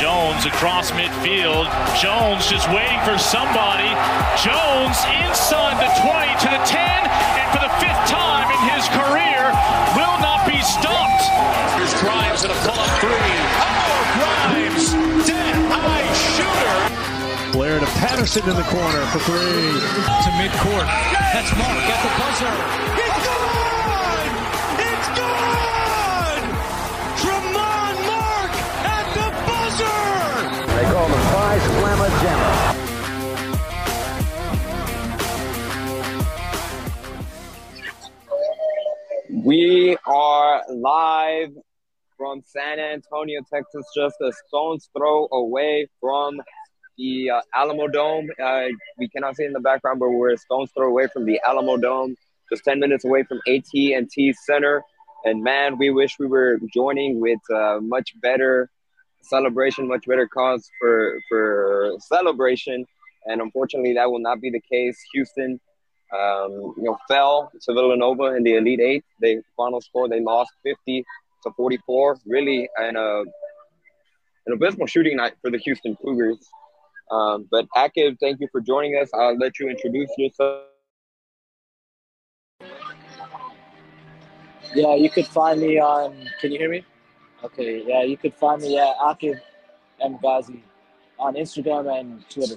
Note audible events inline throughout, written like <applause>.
Jones across midfield. Jones just waiting for somebody. Jones inside the 20 to the 10, and for the fifth time in his career, will not be stopped. Here's Grimes in a pull-up three. Oh, Grimes, dead high shooter. Blair to Patterson in the corner for three. To midcourt. That's Mark at the buzzer. Live from San Antonio, Texas, just a stone's throw away from the uh, Alamodome. Uh, we cannot see in the background, but we're a stone's throw away from the Alamodome, just 10 minutes away from AT&T Center. And man, we wish we were joining with uh, much better celebration, much better cause for for celebration. And unfortunately, that will not be the case. Houston um, you know, fell to Villanova in the Elite Eight. They final score they lost 50 to 44. Really, an uh, an abysmal shooting night for the Houston Cougars. Um, but Aqib, thank you for joining us. I'll let you introduce yourself. Yeah, you could find me on. Can you hear me? Okay. Yeah, you could find me at Aqib M Gazi on Instagram and Twitter.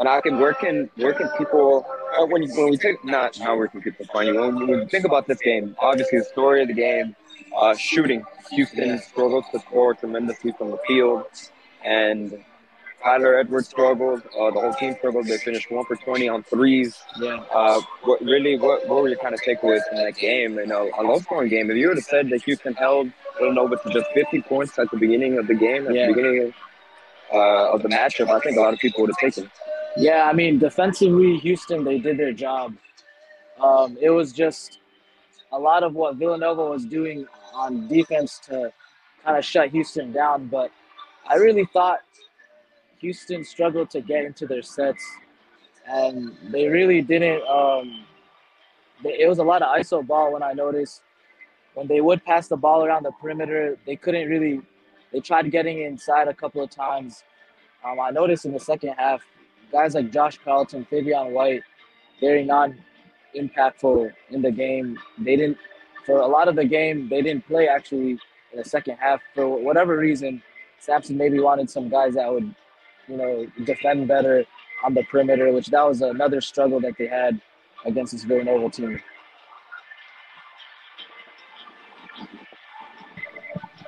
And where can where can people uh, when you, when we think not not where can people find you when, we- when we think about this game? Obviously, the story of the game, uh, shooting. Houston struggles to score tremendously from the field, and Kyler Edwards struggled. Uh, the whole team struggled. They finished one for twenty on threes. Yeah. Uh, what really what, what were your kind of takeaways from that game? And a, a low scoring game. If you would have said that Houston held Villanova to just fifty points at the beginning of the game, at Yeah. the beginning of, uh, of the matchup, I think a lot of people would have taken. Yeah, I mean, defensively, Houston, they did their job. Um, it was just a lot of what Villanova was doing on defense to kind of shut Houston down. But I really thought Houston struggled to get into their sets, and they really didn't. Um, they, it was a lot of ISO ball when I noticed. When they would pass the ball around the perimeter, they couldn't really. They tried getting inside a couple of times. Um, I noticed in the second half, guys like Josh Carlton, Fabian White, very non-impactful in the game. They didn't, for a lot of the game, they didn't play actually in the second half for whatever reason. Sampson maybe wanted some guys that would, you know, defend better on the perimeter, which that was another struggle that they had against this Villanova team.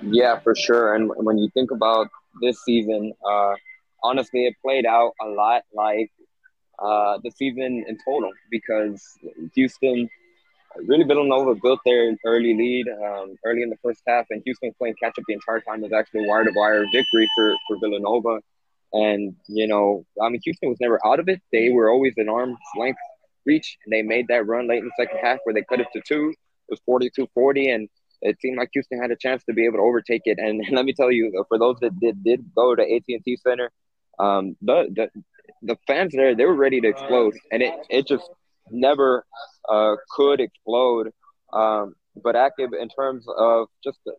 Yeah, for sure. And when you think about this season, uh, honestly, it played out a lot like uh, the season in total because Houston, really Villanova built their early lead um, early in the first half, and Houston playing catch up the entire time. Was actually wire to wire victory for, for Villanova. And, you know, I mean, Houston was never out of it. They were always an arm's length reach, and they made that run late in the second half where they cut it to two. It was 42 40, and it seemed like Houston had a chance to be able to overtake it. And <laughs> let me tell you, for those that did, did go to AT&T Center, um, the, the the fans there they were ready to explode, and it it just never uh, could explode. Um, but active in terms of just the,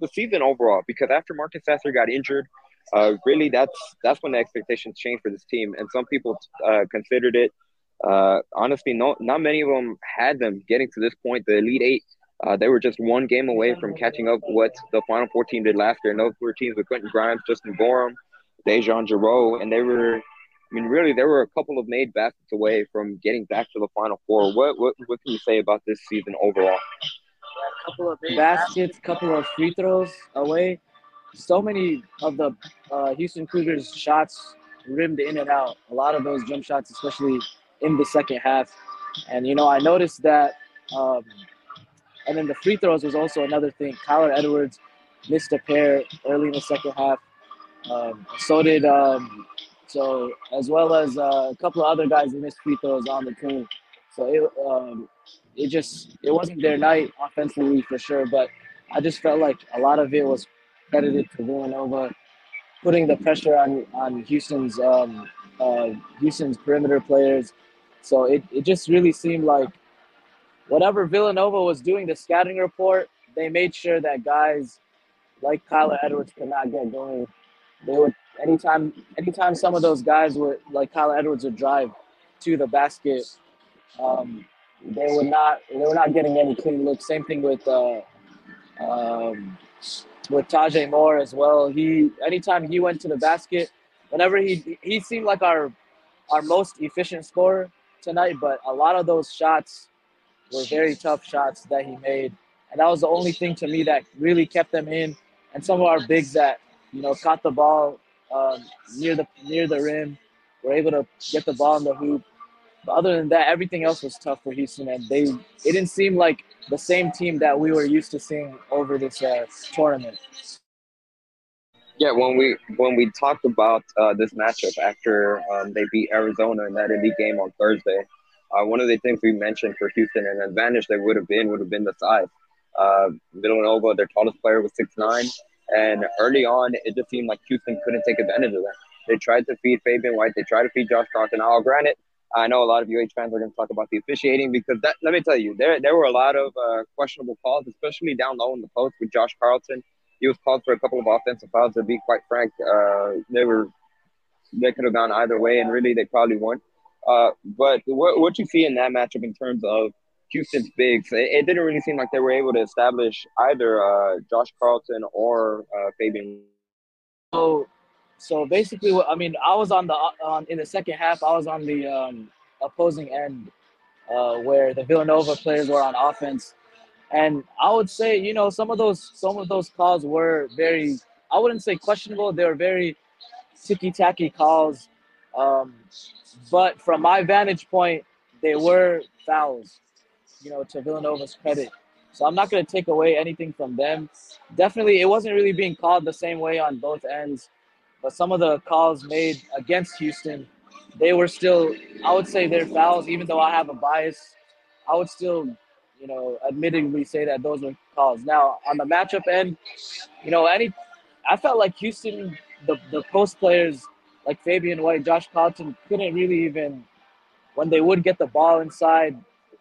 the season overall, because after Marcus Sasser got injured, uh, really that's that's when the expectations changed for this team, and some people uh, considered it. Uh, honestly, no, not many of them had them getting to this point. The Elite Eight uh, they were just one game away from catching up what the Final Four team did last year. And those were teams with Quentin Grimes, Justin Gorham, DeJon Jarreau, and they were, I mean, really, there were a couple of made baskets away from getting back to the Final Four. What what what can you say about this season overall? A couple of baskets, couple of free throws away. So many of the uh, Houston Cougars shots rimmed in and out. A lot of those jump shots, especially in the second half. And you know, I noticed that. Um, and then the free throws was also another thing. Kyler Edwards missed a pair early in the second half. Um, so did um, so as well as uh, a couple of other guys who missed free throws on the team. So it um, it just it wasn't their night offensively for sure. But I just felt like a lot of it was credited to Villanova putting the pressure on on Houston's um, uh, Houston's perimeter players. So it, it just really seemed like whatever Villanova was doing, the scouting report, they made sure that guys like Kyler Edwards could not get going. They would anytime anytime some of those guys would like Kyler Edwards would drive to the basket, um, they would not they were not getting any clean looks. Same thing with uh, um, with Taze Moore as well. He anytime he went to the basket, whenever he he seemed like our our most efficient scorer tonight, but a lot of those shots were very tough shots that he made. And that was the only thing to me that really kept them in. And some of our bigs that, you know, caught the ball um, near the near the rim, were able to get the ball in the hoop. But other than that, everything else was tough for Houston, and they it didn't seem like the same team that we were used to seeing over this uh, tournament. Yeah, when we when we talked about uh, this matchup after um, they beat Arizona in that Indy game on Thursday, uh, one of the things we mentioned for Houston, an advantage they would have been would have been the size. Uh, Villanova, their tallest player was six nine, and early on it just seemed like Houston couldn't take advantage of that. They tried to feed Fabian White, they tried to feed Josh Carlton. Now, granted, I know a lot of UH fans are going to talk about the officiating because that. Let me tell you, there there were a lot of uh, questionable calls, especially down low in the post with Josh Carlton he was called for a couple of offensive fouls. To be quite frank, uh, they were they could have gone either way, and really they probably won. Uh, but what what you see in that matchup in terms of Houston's bigs, it, it, didn't really seem like they were able to establish either uh, Josh Carlton or uh, Fabian. So, so basically, I mean, I was on the on in the second half. I was on the um, opposing end uh, where the Villanova players were on offense and I would say, you know, some of those some of those calls were very I wouldn't say questionable. They were very ticky tacky calls. Um, but from my vantage point, they were fouls, you know, to Villanova's credit. So I'm not going to take away anything from them. Definitely, it wasn't really being called the same way on both ends. But some of the calls made against Houston, they were still, I would say they're fouls, even though I have a bias. I would still you know, admittedly say that those were calls. Now on the matchup end, you know, any I felt like Houston, the the post players like Fabian White, Josh Carlton couldn't really even when they would get the ball inside.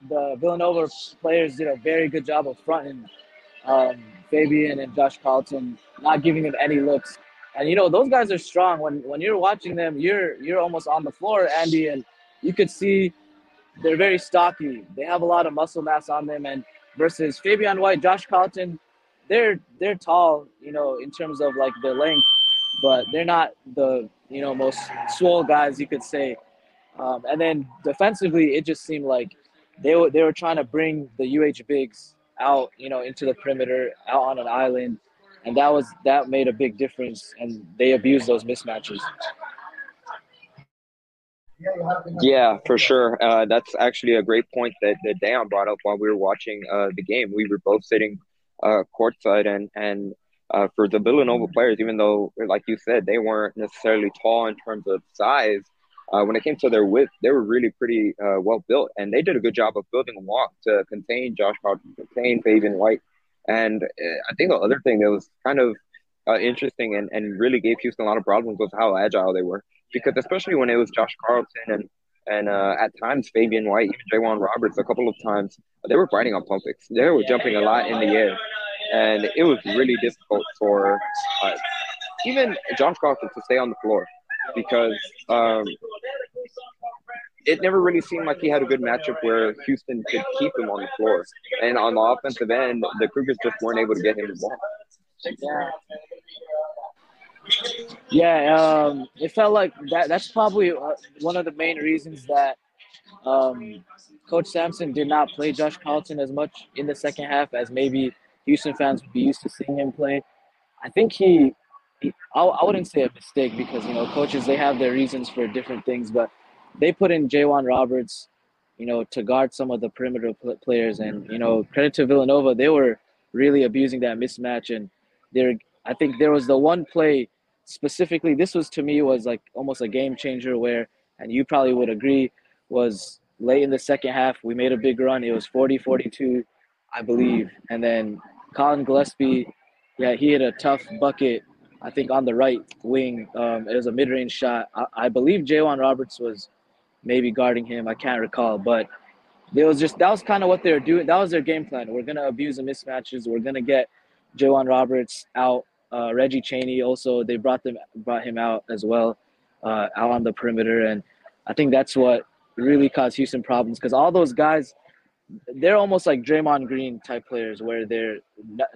The Villanova players did a very good job of fronting um, Fabian and Josh Carlton, not giving them any looks. And you know those guys are strong. When when you're watching them, you're you're almost on the floor, Andy, and you could see they're very stocky. They have a lot of muscle mass on them, and versus Fabian White, Josh Carlton, they're they're tall, you know, in terms of like their length, but they're not the you know most swole guys you could say. Um, and then defensively, it just seemed like they were they were trying to bring the UH bigs out, you know, into the perimeter, out on an island, and that was that made a big difference, and they abused those mismatches. Yeah, for sure. Uh, that's actually a great point that, that Dayon brought up while we were watching uh, the game. We were both sitting uh, courtside, and and uh, for the Villanova players, even though, like you said, they weren't necessarily tall in terms of size, uh, when it came to their width, they were really pretty uh, well built, and they did a good job of building a walk to contain Josh Carlton, contain Fabian White, and I think the other thing that was kind of interesting and, and really gave Houston a lot of problems was how agile they were. Because especially when it was Josh Carlton and and uh, at times Fabian White, even J'Wan Roberts, a couple of times they were fighting on pump fakes. They were jumping a lot in the air, and it was really difficult for uh, even Josh Carlton to stay on the floor because um, it never really seemed like he had a good matchup where Houston could keep him on the floor. And on the offensive end, the Cougars just weren't able to get him the ball. Yeah. Yeah, um, it felt like that. That's probably uh, one of the main reasons that um, Coach Sampson did not play Josh Carlton as much in the second half as maybe Houston fans would be used to seeing him play. I think he I, I wouldn't say a mistake because you know coaches they have their reasons for different things, but they put in J'Wan Roberts, you know, to guard some of the perimeter players, and you know, credit to Villanova, they were really abusing that mismatch, and they're. I think there was the one play specifically this was to me was like almost a game changer where and you probably would agree was late in the second half we made a big run. It was 40 42 i believe. And then Collin Gillespie yeah he hit a tough bucket i think on the right wing um, it was a mid-range shot. I, I believe J'Wan roberts was maybe guarding him. I can't recall but it was just that was kind of what they were doing that was their game plan. We're to abuse the mismatches. We're to get J'Wan roberts out. Uh, Reggie Chaney also they brought them brought him out as well, uh, out on the perimeter, and I think that's what really caused Houston problems because all those guys, they're almost like Draymond Green type players where they're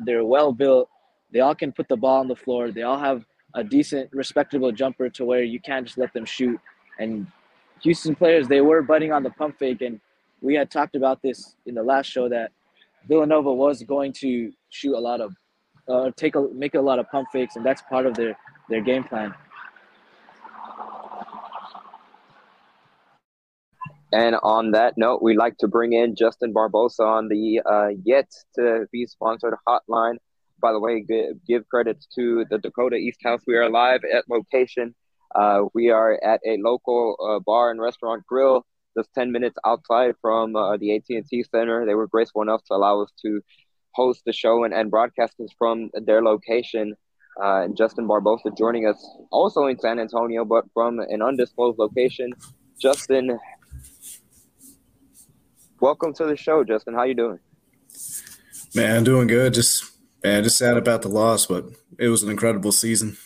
they're well built, they all can put the ball on the floor, they all have a decent, respectable jumper to where you can't just let them shoot. And Houston players, they were butting on the pump fake, and we had talked about this in the last show that Villanova was going to shoot a lot of, uh, take a make a lot of pump fakes, and that's part of their their game plan. And on that note, we'd like to bring in Justin Barbosa on the uh, yet to be sponsored hotline. By the way, give, credits to the Dakota East House. We are live at location. Uh, we are at a local uh, bar and restaurant grill just 10 minutes outside from uh, the AT&T Center. They were graceful enough to allow us to host the show and, and broadcast us from their location. Uh, and Justin Barbosa joining us also in San Antonio, but from an undisclosed location. Justin, welcome to the show, Justin. How you doing? Man, doing good. Just man, just sad about the loss, but it was an incredible season.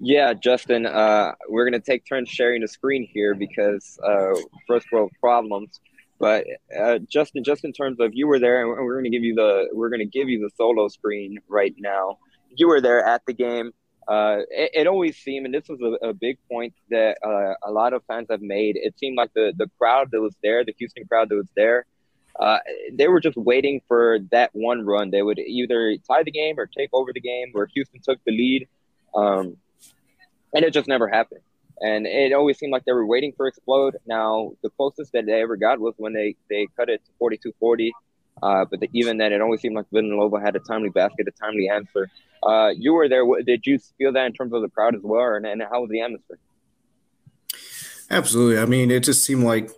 Yeah, Justin, uh, we're going to take turns sharing the screen here because uh, first world problems. But uh, Justin, just in terms of you were there, and we're going to give you the we're going to give you the solo screen right now. You were there at the game. Uh, it, it, always seemed, and this was a, a big point that uh, a lot of fans have made. It seemed like the the crowd that was there, the Houston crowd that was there, uh, they were just waiting for that one run. They would either tie the game or take over the game, where Houston took the lead. Um, and it just never happened. And it always seemed like they were waiting for explode. Now the closest that they ever got was when they they cut it to 42-40. Uh, but the, even then, it always seemed like Villanova had a timely basket, a timely answer. Uh, you were there. Did you feel that in terms of the crowd as well, and, and how was the atmosphere? Absolutely. I mean, it just seemed like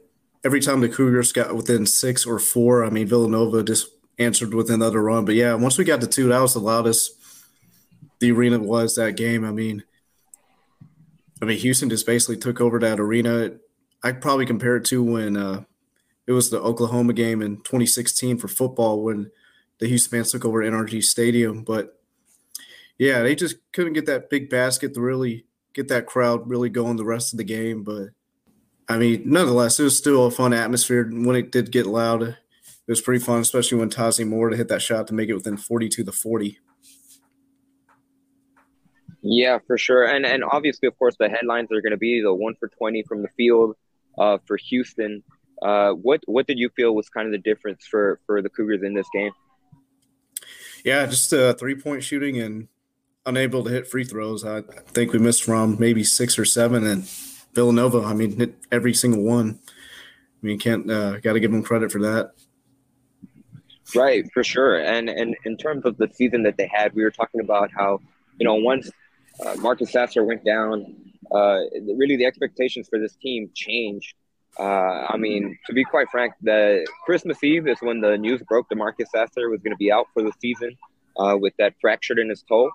every time the Cougars got within six or four, I mean, Villanova just answered with another run. But yeah, once we got to two, that was the loudest the arena was that game. I mean, I mean, Houston just basically took over that arena. I probably compare it to when uh, it was the Oklahoma game in 2016 for football when the Houston fans took over NRG Stadium. But yeah, they just couldn't get that big basket to really get that crowd really going the rest of the game. But I mean, nonetheless, it was still a fun atmosphere. When it did get loud, it was pretty fun, especially when Taze Moore to hit that shot to make it within 42 to 40. Yeah, for sure. And and obviously, of course, the headlines are going to be the one for twenty from the field uh, for Houston. Uh, what what did you feel was kind of the difference for for the Cougars in this game? Yeah, just uh, three point shooting and unable to hit free throws. I think we missed from maybe six or seven, and Villanova. I mean, hit every single one. I mean, can't uh, got to give them credit for that. Right, for sure. And and in terms of the season that they had, we were talking about how you know once uh, Marcus Sasser went down. Uh, really, the expectations for this team changed. Uh, I mean, to be quite frank, the Christmas Eve is when the news broke that Marcus Sasser was going to be out for the season uh, with that fractured in his toe.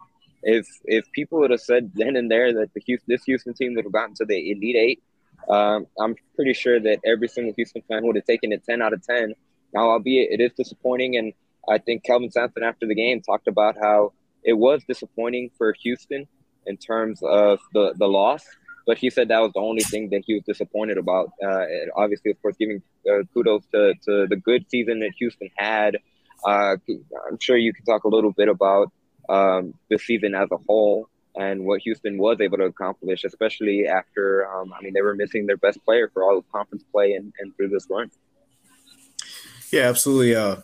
If if people would have said then and there that the Houston, this Houston team would have gotten to the Elite Eight, um, I'm pretty sure that every single Houston fan would have taken it 10 out of 10. Now, albeit it is disappointing, and I think Kelvin Sampson after the game talked about how it was disappointing for Houston in terms of the, the loss. But he said that was the only thing that he was disappointed about. Uh, obviously, of course, giving uh, kudos to, to the good season that Houston had. Uh, I'm sure you can talk a little bit about um, the season as a whole and what Houston was able to accomplish, especially after, um, I mean, they were missing their best player for all of conference play and, and through this run. Yeah, absolutely. Uh,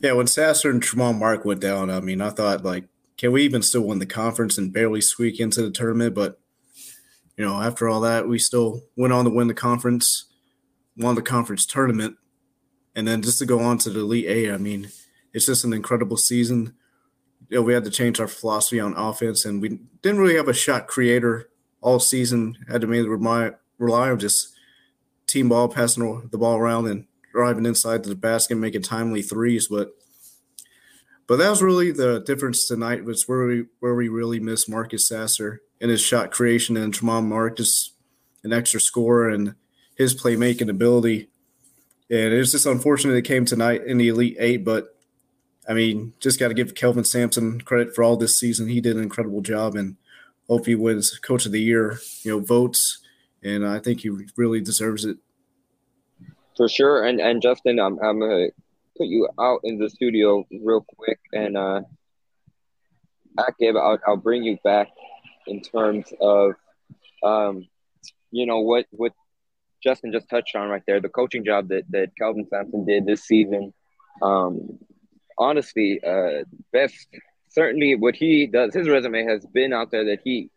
yeah, when Sasser and Tramon Mark went down, I mean, I thought like can we even still win the conference and barely squeak into the tournament? But you know, after all that, we still went on to win the conference, won the conference tournament, and then just to go on to the Elite Eight. I mean, it's just an incredible season. You know, we had to change our philosophy on offense, and we didn't really have a shot creator all season. Had to mainly rely, rely on just team ball, passing the ball around, and driving inside the basket, making timely threes. But but that was really the difference tonight. Was where we where we really missed Marcus Sasser and his shot creation and Tramon Mark's an extra score and his playmaking ability. And it's just unfortunate it came tonight in the Elite Eight, but I mean, just got to give Kelvin Sampson credit for all this season. He did an incredible job, and hope he wins Coach of the Year, you know, votes, and I think he really deserves it. For sure, and and Justin, I'm I'm gonna put you out in the studio real quick, and uh, Aqib, I'll I'll bring you back in terms of, um, you know what what Justin just touched on right there, the coaching job that that Kelvin Sampson did this season. Um, honestly, uh, best certainly what he does. His resume has been out there that he,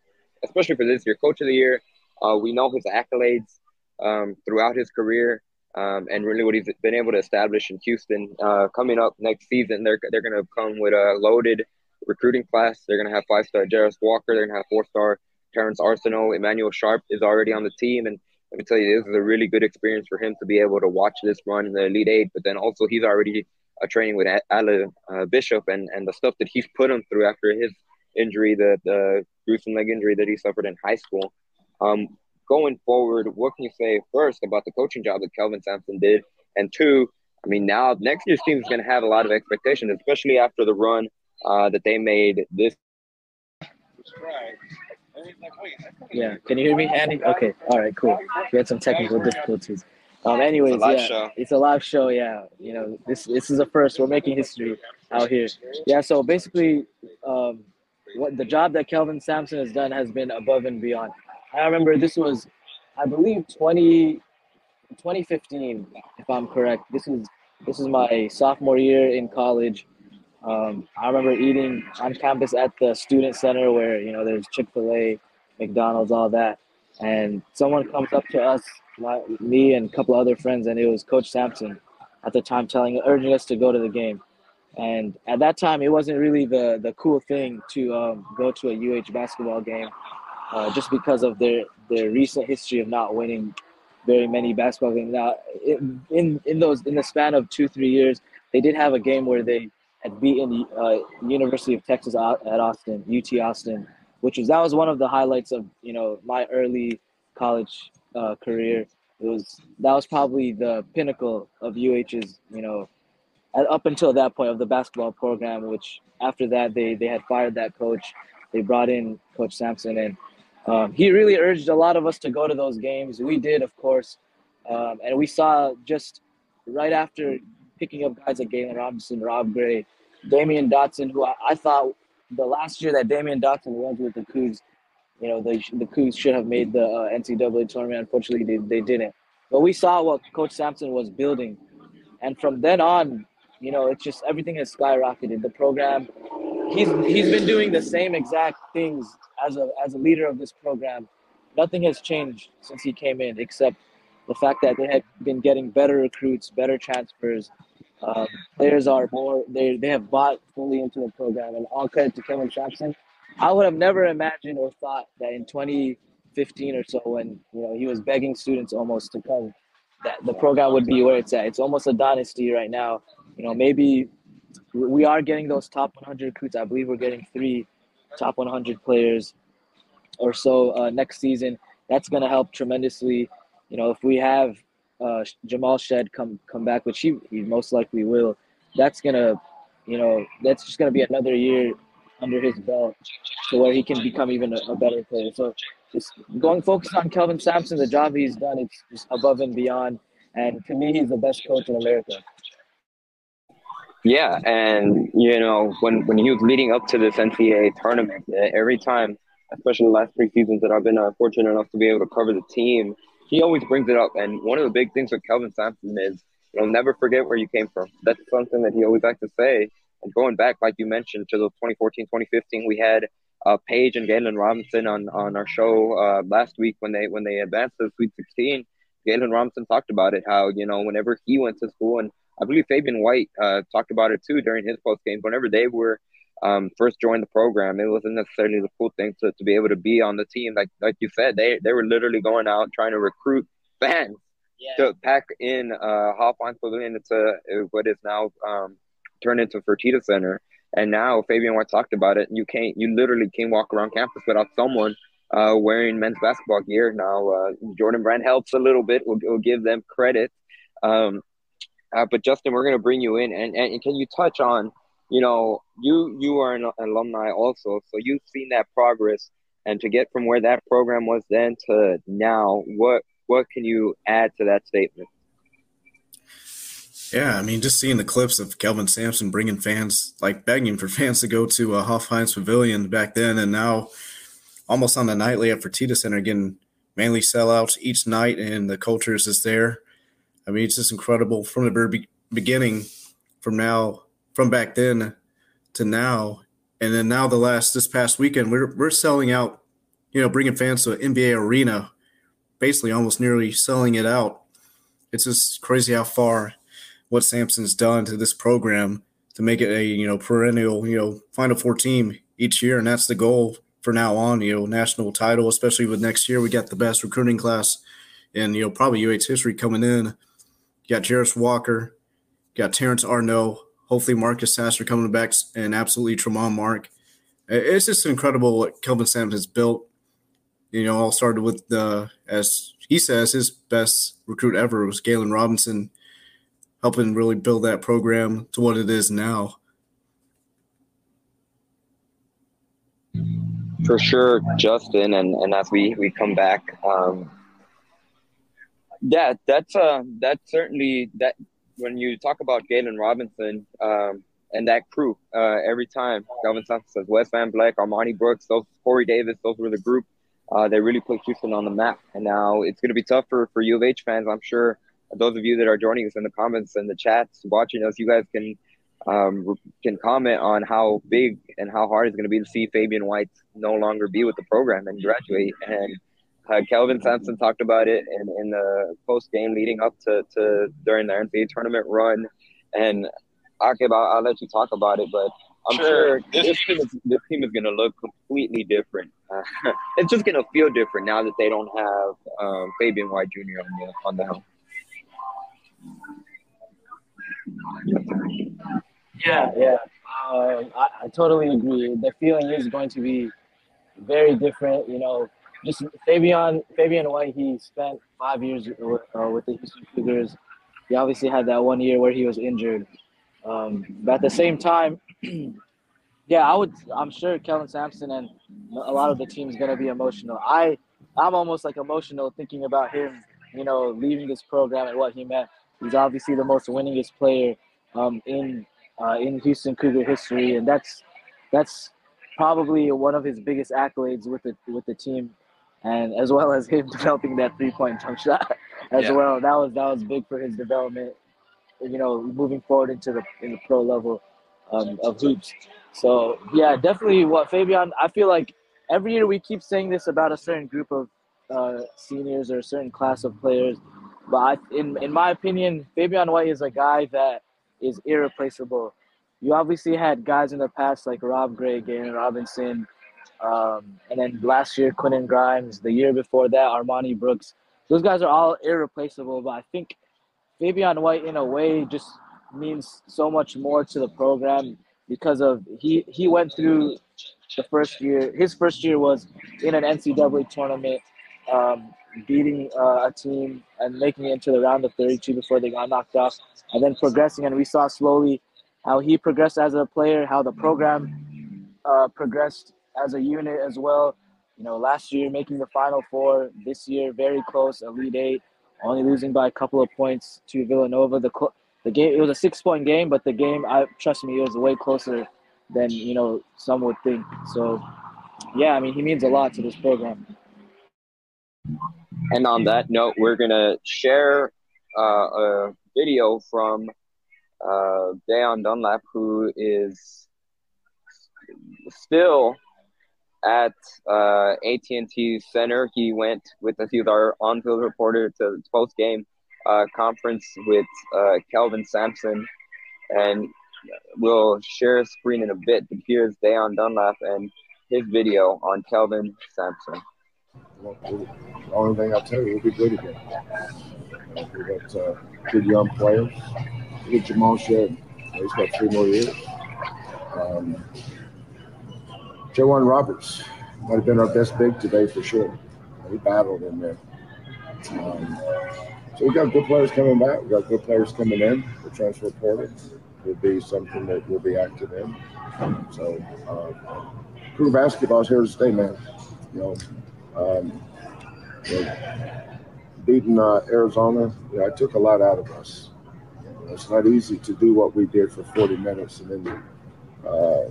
especially for this year, coach of the year. Uh, we know his accolades um, throughout his career. Um, and really, what he's been able to establish in Houston uh, coming up next season, they're they're going to come with a loaded recruiting class. They're going to have five star Jarace Walker. They're going to have four star Terrance Arceneaux. Emanuel Sharp is already on the team, and let me tell you, this is a really good experience for him to be able to watch this run in the Elite Eight. But then also, he's already uh, training with Alan uh, Bishop and, and the stuff that he's put him through after his injury, the, the gruesome leg injury that he suffered in high school. Um, going forward, what can you say first about the coaching job that Kelvin Sampson did? And two, I mean, now next year's team is going to have a lot of expectations, especially after the run uh, that they made this. Yeah, can you hear me, Andy? Okay, all right, cool. We had some technical difficulties. Um, anyways, it's yeah, show. it's a live show. Yeah, you know, this this is a first. We're making history out here. Yeah, so basically, um, what the job that Kelvin Sampson has done has been above and beyond. I remember this was, I believe, 20, 2015, if I'm correct. This is this is my sophomore year in college. Um, I remember eating on campus at the student center where you know there's Chick Fil A, McDonald's, all that, and someone comes up to us my, me and a couple other friends, and it was Coach Sampson at the time telling, urging us to go to the game. And at that time, it wasn't really the, the cool thing to um, go to a UH basketball game, uh, just because of their their recent history of not winning very many basketball games. Now, in in, those in the span of two three years, they did have a game where they had beaten uh, University of Texas at Austin, UT Austin, which was that was one of the highlights of you know my early college uh, career. It was that was probably the pinnacle of UH's, you know, up until that point of the basketball program. Which after that they they had fired that coach. They brought in Coach Sampson, and um, he really urged a lot of us to go to those games. We did, of course, um, and we saw just right after picking up guys like Galen Robinson, Rob Gray, Damyean Dotson, who I, I thought the last year that Damyean Dotson was with the Cougs, you know, the the Cougs should have made the uh, NCAA tournament. Unfortunately, they, they didn't. But we saw what Coach Sampson was building, and from then on, you know, it's just everything has skyrocketed. The program, he's he's been doing the same exact things as a as a leader of this program. Nothing has changed since he came in, except the fact that they have been getting better recruits, better transfers. Um, players are more they they have bought fully into the program, and all credit to Kelvin Sampson I would have never imagined or thought that in 2015 or so, when you know he was begging students almost to come, that the program would be where it's at. It's almost a dynasty right now. You know, maybe we are getting those top 100 recruits. I believe we're getting three top 100 players or so uh, next season. That's going to help tremendously. You know, if we have uh, Jamal Shead come come back, which he, he most likely will, that's gonna, you know, that's just gonna be another year under his belt to where he can become even a, a better player. So just going focused on Kelvin Sampson, the job he's done, it's just above and beyond. And to me, he's the best coach in America. Yeah, and you know when when he was leading up to this NCAA tournament, every time, especially the last three seasons that I've been uh, fortunate enough to be able to cover the team, he always brings it up. And one of the big things with Kelvin Sampson is, you know, never forget where you came from. That's something that he always likes to say. And going back, like you mentioned, to the 2014, 2015, we had uh, Paige and Galen Robinson on, on our show uh, last week when they when they advanced to the Sweet 16. Galen Robinson talked about it, how you know whenever he went to school, and I believe Fabian White uh, talked about it too during his post game. Whenever they were um, first joined the program, it wasn't necessarily the cool thing to, to be able to be on the team. Like like you said, they they were literally going out trying to recruit fans yeah. to pack in uh, Hofheinz Pavilion into uh, what is now um, turned into Fertitta Center. And now Fabian White talked about it. You can't, you literally can't walk around campus without someone uh, wearing men's basketball gear. Now, uh, Jordan Brand helps a little bit. We'll, we'll give them credit. Um, uh, but Justin, we're going to bring you in, and, and can you touch on, you know, you you are an alumni also, so you've seen that progress, and to get from where that program was then to now, what what can you add to that statement? Yeah, I mean, just seeing the clips of Kelvin Sampson bringing fans, like begging for <laughs> fans to go to uh, Hofheinz Pavilion back then, and now almost on the nightly at Fertitta Center, getting mainly sellouts each night, and the culture is just there. I mean, it's just incredible from the very beginning, from now, from back then to now, and then now the last this past weekend, we're we're selling out, you know, bringing fans to an NBA arena, basically almost nearly selling it out. It's just crazy how far what Sampson's done to this program to make it a you know perennial you know Final Four team each year, and that's the goal for now on. You know, national title, especially with next year, we got the best recruiting class in you know probably UH history coming in. You got Jarace Walker, got Terrance Arceneaux, hopefully Marcus Sasser coming back, and absolutely Tramon Mark. It's just incredible what Kelvin Sampson has built. You know, all started with the as he says his best recruit ever was Galen Robinson helping really build that program to what it is now. For sure, Justin, and, and as we, we come back, um, yeah, that's uh, that's certainly that when you talk about Galen Robinson um, and that crew, uh, every time Kelvin Sampson says Wes VanBeck, Armoni Brooks, those Corey Davis, those were the group. Uh, they really put Houston on the map, and now it's going to be tough for for U of H fans, I'm sure, those of you that are joining us in the comments and the chats watching us, you guys can um, can comment on how big and how hard it's going to be to see Fabian White no longer be with the program and graduate. And uh, Kelvin Sampson talked about it in, in the post game leading up to, to during the NCAA tournament run. And Aqib, I'll, I'll let you talk about it, but I'm sure, sure this, team is, this team is going to look completely different. Uh, <laughs> it's just going to feel different now that they don't have um, Fabian White Jr. on the on the helm. Yeah, yeah. Uh, I, I, totally agree. The feeling is going to be very different. You know, just Fabian Fabian White. He spent five years with, uh, with the Houston Cougars. He obviously had that one year where he was injured. Um, but at the same time, <clears throat> yeah, I would. I'm sure Kelvin Sampson and a lot of the team is going to be emotional. I I'm almost like emotional thinking about him. You know, leaving this program and what he meant He's obviously the most winningest player um, in uh, in Houston Cougar history, and that's that's probably one of his biggest accolades with the with the team, and as well as him <laughs> developing that three point jump shot <laughs> as yeah. well. That was that was big for his development. You know, moving forward into the in the pro level um, of hoops. So yeah, definitely what Fabian. I feel like every year we keep saying this about a certain group of uh, seniors or a certain class of players but I, in in my opinion, Fabian White is a guy that is irreplaceable. You obviously had guys in the past like Rob Gray, Galen Robinson, um, and then last year Quentin Grimes. The year before that, Armoni Brooks. Those guys are all irreplaceable. But I think Fabian White, in a way, just means so much more to the program because of he he went through the first year. His first year was in an NCAA tournament. Um, beating uh, a team and making it into the round of 32 before they got knocked off, and then progressing. And we saw slowly how he progressed as a player, how the program uh, progressed as a unit as well. You know, last year making the Final Four, this year very close, Elite Eight, only losing by a couple of points to Villanova. The the game it was a six point game, but the game, I trust me, it was way closer than you know some would think. So, yeah, I mean, he means a lot to this program. And on that note, we're going to share uh, a video from uh, Dayon Dunlap, who is still at uh, AT&T Center. He went with us. He was our on-field reporter to the post-game uh, conference with uh, Kelvin Sampson, and we'll share a screen in a bit. But here's Dayon Dunlap and his video on Kelvin Sampson the only thing I'll tell you, we'll be good again. We got uh, good young players. Look at Jamal Shead. He's got three more years. Um, J'Wan Roberts might have been our best big today for sure. He battled in there. Um, so we got good players coming back. We got good players coming in. The transfer portal. will be something that we'll be active in. So, uh, crew basketball is here to stay, man. You know, um, beating uh, Arizona, know, it took a lot out of us. You know, it's not easy to do what we did for 40 minutes and then uh,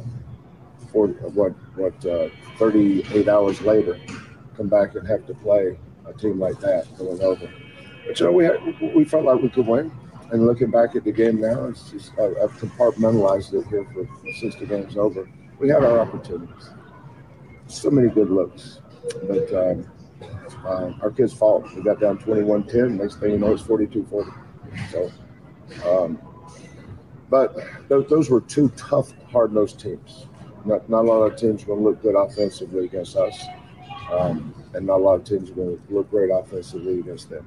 for what what uh, 38 hours later come back and have to play a team like that, going over. But you know, we had, we felt like we could win. And looking back at the game now, it's just I, I've compartmentalized it here for since the game's over. We had our opportunities. So many good looks, but um, uh, our kids' fault. We got down 21-10. Next thing you know, it's 42-40. So, um, but those, those were two tough, hard-nosed teams. Not, not a lot of teams going to look good offensively against us, um, and not a lot of teams are going to look great offensively against them.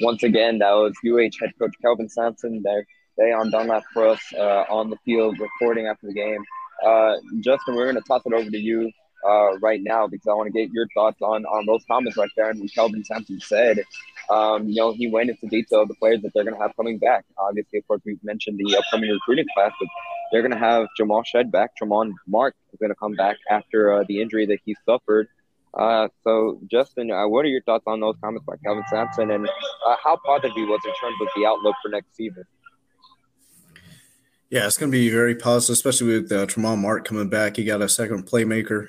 Once again, that was UH head coach Kelvin Sampson there. On Dunlap for us uh, on the field recording after the game. Uh, Justin, we're going to toss it over to you uh, right now because I want to get your thoughts on on those comments right there and what Kelvin Sampson said. Um, you know, he went into detail of the players that they're going to have coming back. Obviously, of course, we've mentioned the upcoming recruiting class, but they're going to have Jamal Shead back. Tramon Mark is going to come back after uh, the injury that he suffered. Uh, so, Justin, uh, what are your thoughts on those comments by Kelvin Sampson and how positive he was in terms of the outlook for next season? Yeah, it's going to be very positive, especially with uh, Tramon Mark coming back. He got a second playmaker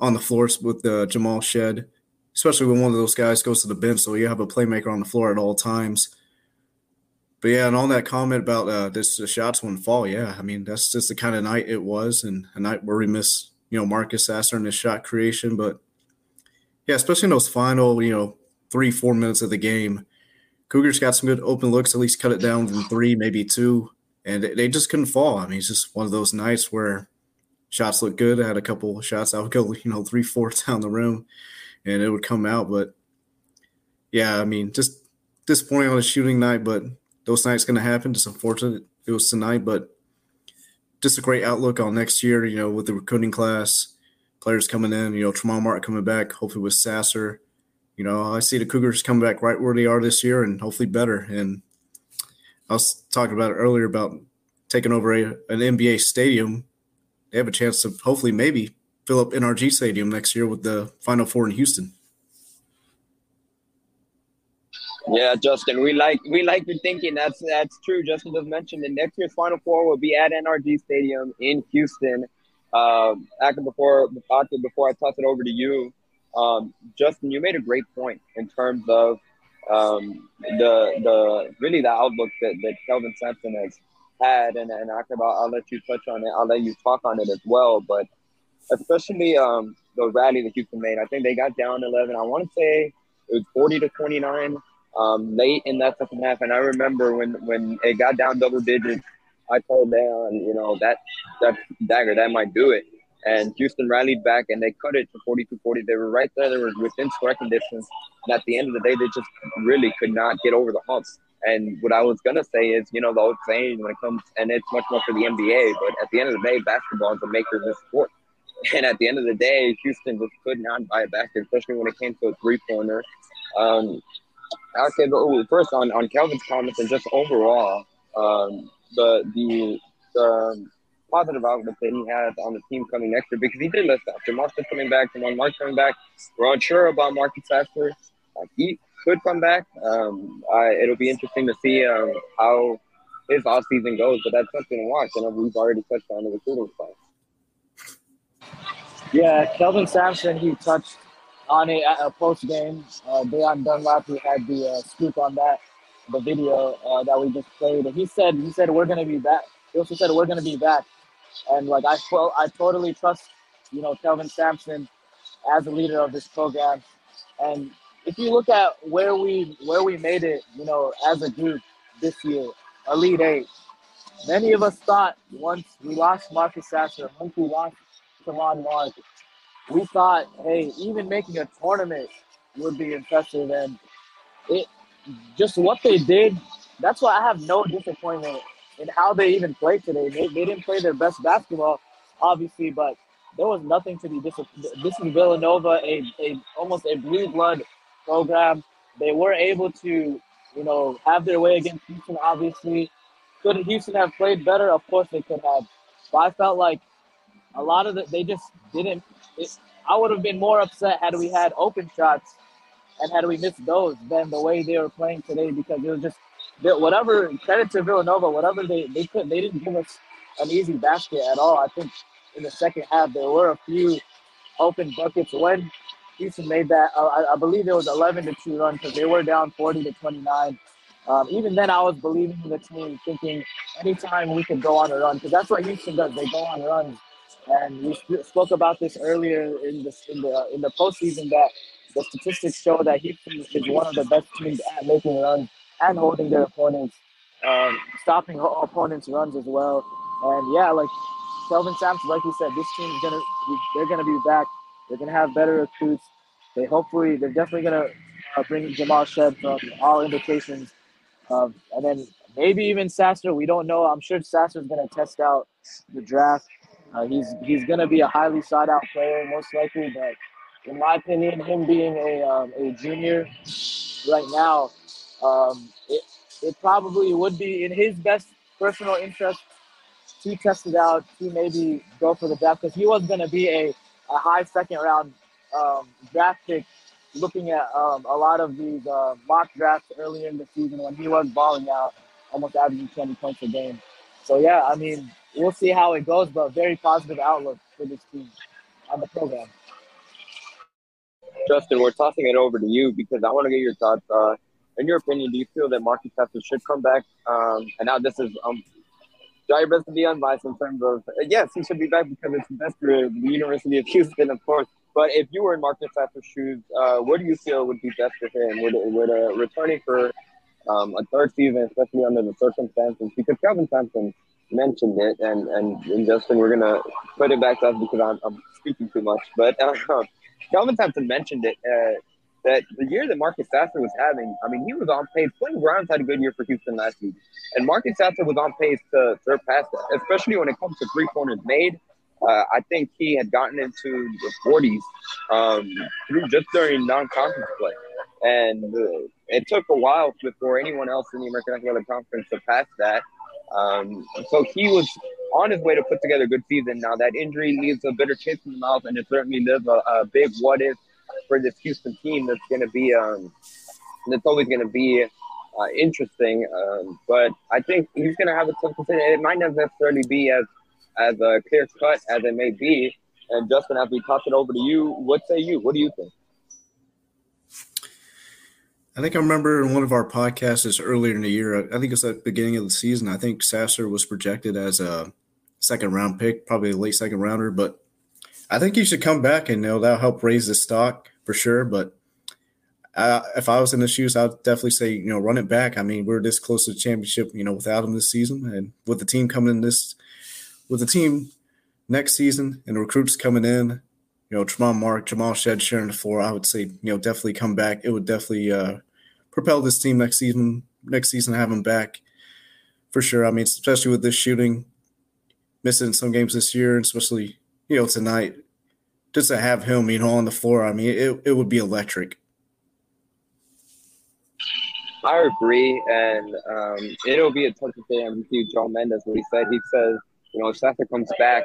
on the floor with uh, Jamal Shead, especially when one of those guys goes to the bench. So you have a playmaker on the floor at all times. But yeah, and on that comment about uh, this the shots wouldn't fall, yeah, I mean that's just the kind of night it was, and a night where we miss, you know, Marcus Sasser and his shot creation. But yeah, especially in those final, you know, three four minutes of the game, Cougars got some good open looks. At least cut it down from three, maybe two and they just couldn't fall. I mean, it's just one of those nights where shots look good. I had a couple shots. I would go, you know, three fourths down the rim, and it would come out. But yeah, I mean, just disappointing on a shooting night. But those nights going to happen. Just unfortunate it was tonight, but just a great outlook on next year. You know, with the recruiting class, players coming in. You know, Tramon Martin coming back. Hopefully with Sasser. You know, I see the Cougars coming back right where they are this year, and hopefully better. And I was talking about it earlier about taking over a, an NBA stadium. They have a chance to hopefully maybe fill up NRG Stadium next year with the Final Four in Houston. Yeah, Justin, we like we like your thinking. That's that's true. Justin just mentioned the next year's Final Four will be at NRG Stadium in Houston. Um, after before after before I toss it over to you, um, Justin, you made a great point in terms of um, the the really the outlook that, that Kelvin Sampson has had, and and I'll, I'll let you touch on it. I'll let you talk on it as well. But especially um, the rally that Houston made, I think they got down 11. I want to say it was 40 to 29 um, late in that second half, and I remember when when it got down double digits, I told them, you know, that that dagger that might do it. And Houston rallied back and they cut it to 42 40. They were right there. They were within striking distance. And at the end of the day, they just really could not get over the humps. And what I was going to say is, you know, the old saying when it comes, and it's much more for the NBA, but at the end of the day, basketball is the maker of this sport. <laughs> And at the end of the day, Houston just could not buy a basket, especially when it came to a three pointer. Um, okay, but first on, on Kelvin's comments and just overall, um, the, the, the, positive outlook that he has on the team coming next year because he did list out Jamal coming back, Jamal Mark coming back. We're unsure about Marcus Sasser. Uh, he could come back. Um, I, it'll be interesting to see um, how his off season goes, but that's something to watch. And we've already touched on the recruiting side. Yeah, Kelvin Sampson, he touched on it at a post game. Uh, Deion Dunlap, he had the uh, scoop on that, the video uh, that we just played. And he said, he said, we're going to be back. He also said, we're going to be back. And like I, I totally trust, you know, Kelvin Sampson as a leader of this program. And if you look at where we where we made it, you know, as a group this year, Elite Eight, many of us thought once we lost Marcus Sasser, once we lost Tramon Mark, we thought, hey, even making a tournament would be impressive. And it just what they did, that's why I have no disappointment in how they even played today. They, they didn't play their best basketball, obviously, but there was nothing to be dis- This is Villanova, a, a almost a blue blood program. they were able to, you know, have their way against Houston. Obviously, could Houston have played better? Of course they could have. But I felt like a lot of the they just didn't. It, I would have been more upset had we had open shots and had we missed those than the way they were playing today because it was just whatever credit to Villanova, whatever they they could they didn't give us an easy basket at all. I think in the second half there were a few open buckets when Houston made that. I, I, believe it was 11 to two run because they were down 40 to 29. Um, even then, I was believing in the team, thinking anytime we could go on a run because that's what Houston does. They go on runs, and we spoke about this earlier in the in the in the postseason that the statistics show that Houston is one of the best teams at making runs and holding their opponents, um, stopping opponents' runs as well. And yeah, like Kelvin Sampson, like you said, this team is gonna they're gonna be back. They're gonna have better recruits. They hopefully they're definitely gonna uh, bring Jamal Shead from all indications. Um, and then maybe even Sasser. We don't know. I'm sure Sasser's gonna test out the draft. Uh, he's he's gonna be a highly sought out player most likely, but in my opinion, him being a um, a junior right now, um, it, it probably would be in his best personal interest to test it out, to maybe go for the draft because he was going to be a, a high second round um, draft pick. Looking at um, a lot of these uh, mock drafts earlier in the season when he was balling out, almost averaging 20 points a game. So yeah, I mean, we'll see how it goes, but very positive outlook for this team on the program. Justin, we're tossing it over to you because I want to get your thoughts. Uh, in your opinion, do you feel that Marcus Sasser should come back? Um, and now this is um, try your best to be unbiased in terms of uh, yes, he should be back because it's best for the University of Houston, of course. But if you were in Marcus Sasser's shoes, uh, what do you feel would be best for him? Would would uh, returning for um, a third season, especially under the circumstances? Because Kelvin Sampson mentioned it, and and, and Justin, we're gonna put it back to us because I'm, I'm speaking too much. But uh, <laughs> Kelvin Sampson mentioned it. That the year that Marcus Sasser was having, I mean, he was on pace. Quentin Grimes had a good year for Houston last week, and Marcus Sasser was on pace to surpass that, especially when it comes to three pointers made. Uh, I think he had gotten into the 40s um, through just during non-conference play, and uh, it took a while before anyone else in the American Athletic Conference surpassed that. Um, so he was on his way to put together a good season. Now that injury leaves a bitter taste in the mouth, and it certainly leaves a, a big what if for this Houston team that's going to be um, that's always going to be uh, interesting. Um, but I think he's going to have a tough decision. It might not necessarily be as as uh, clear cut as it may be. And Justin, as we toss it over to you, what say you? What do you think? I think I remember in one of our podcasts earlier in the year. I think it's at the beginning of the season. I think Sasser was projected as a second round pick, probably a late second rounder. But I think you should come back and you know that'll help raise the stock for sure. But uh, if I was in the shoes, I'd definitely say you know run it back. I mean, we're this close to the championship, you know, without him this season, and with the team coming in this, with the team next season and the recruits coming in, you know, Tramon Mark, Jamal Shead sharing the floor, I would say you know definitely come back. It would definitely uh, propel this team next season. Next season, have him back for sure. I mean, especially with this shooting, missing some games this year, and especially you know tonight just to have him, you know, on the floor, I mean, it, it would be electric. I agree, and um, it'll be a touch of thing. see Joe Mendes what he said. He says, you know, if Sasser comes back,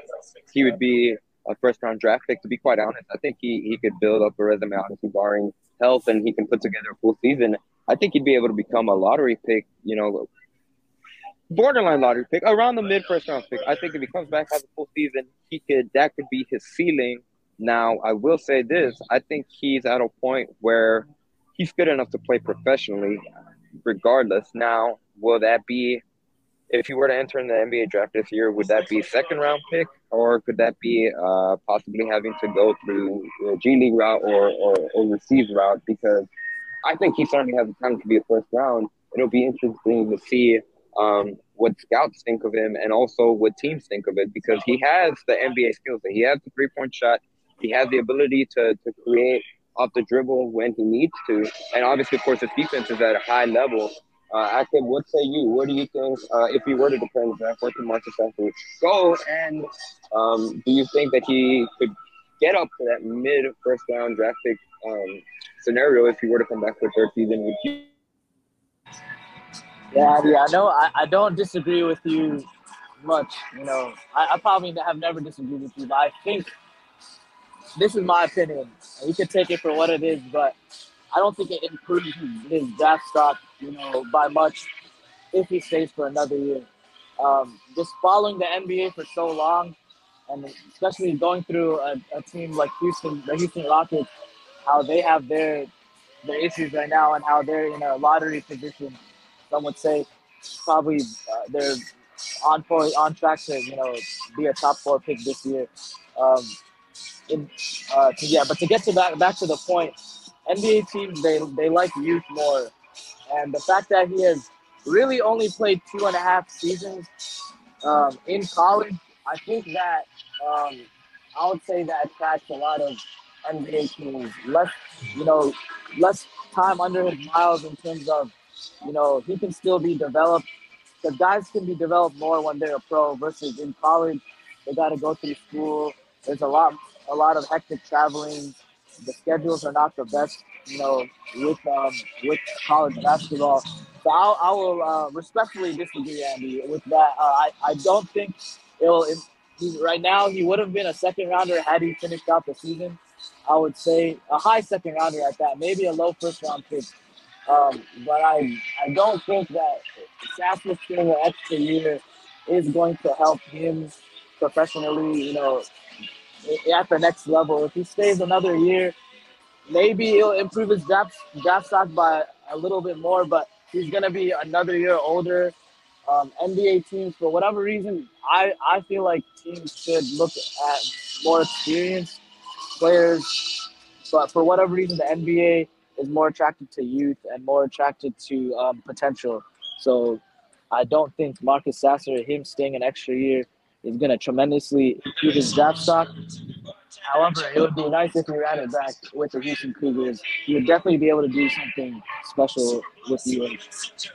he would be a first round draft pick. To be quite honest, I think he, he could build up a resume, honestly, barring health, and he can put together a full season. I think he'd be able to become a lottery pick, you know, borderline lottery pick, around the mid first round pick. I think if he comes back, has a full season, he could that could be his ceiling now, I will say this I think he's at a point where he's good enough to play professionally, regardless. Now, will that be, if he were to enter in the NBA draft this year, would that be second round pick, or could that be uh, possibly having to go through the G League route or, or overseas route? Because I think he certainly has the time to be a first round. It'll be interesting to see um, what scouts think of him and also what teams think of it because he has the NBA skills. He has the three point shot. He has the ability to, to create off the dribble when he needs to. And obviously, of course, his defense is at a high level. Uh, Aqib, what say you? What do you think uh, if he were to defend draft? What could Marcus Sasser go? And um, do you think that he could get up to that mid first round draft pick um, scenario if he were to come back for third season. Would you? Yeah, yeah, I know. I, I don't disagree with you much. You know, I, I probably have never disagreed with you, but I think this is my opinion. You can take it for what it is, but I don't think it improves his draft stock, you know, by much if he stays for another year. Um, just following the NBA for so long, and especially going through a, a team like Houston, the Houston Rockets, how they have their their issues right now, and how they're in a lottery position. Some would say probably uh, they're on for on track to you know be a top four pick this year. Um, in, uh, to, yeah, but to get to back back to the point, NBA teams they they like youth more, and the fact that he has really only played two and a half seasons um, in college, I think that um, I would say that attracts a lot of NBA teams. Less, you know, less time under his miles in terms of, you know, he can still be developed. The guys can be developed more when they're a pro versus in college. They got to go through school. There's a lot, a lot of hectic traveling. The schedules are not the best, you know, with um, with college basketball. So I'll, I will uh, respectfully disagree, Andy, with that. Uh, I, I don't think it'll. It, he, right now, he would have been a second rounder had he finished out the season. I would say a high second rounder at that, maybe a low first round pick. Um, but I I don't think that Sasser staying an extra year is going to help him professionally. You know, at the next level. If he stays another year, maybe he'll improve his draft draft stock by a little bit more. But he's gonna be another year older. Um, NBA teams, for whatever reason, I, I feel like teams should look at more experienced players. But for whatever reason, the NBA is more attracted to youth and more attracted to um, potential. So I don't think Marcus Sasser, him staying an extra year, is going to tremendously improve his draft stock. However, it would be nice if he ran it back with the Houston Cougars. He would definitely be able to do something special with the UH.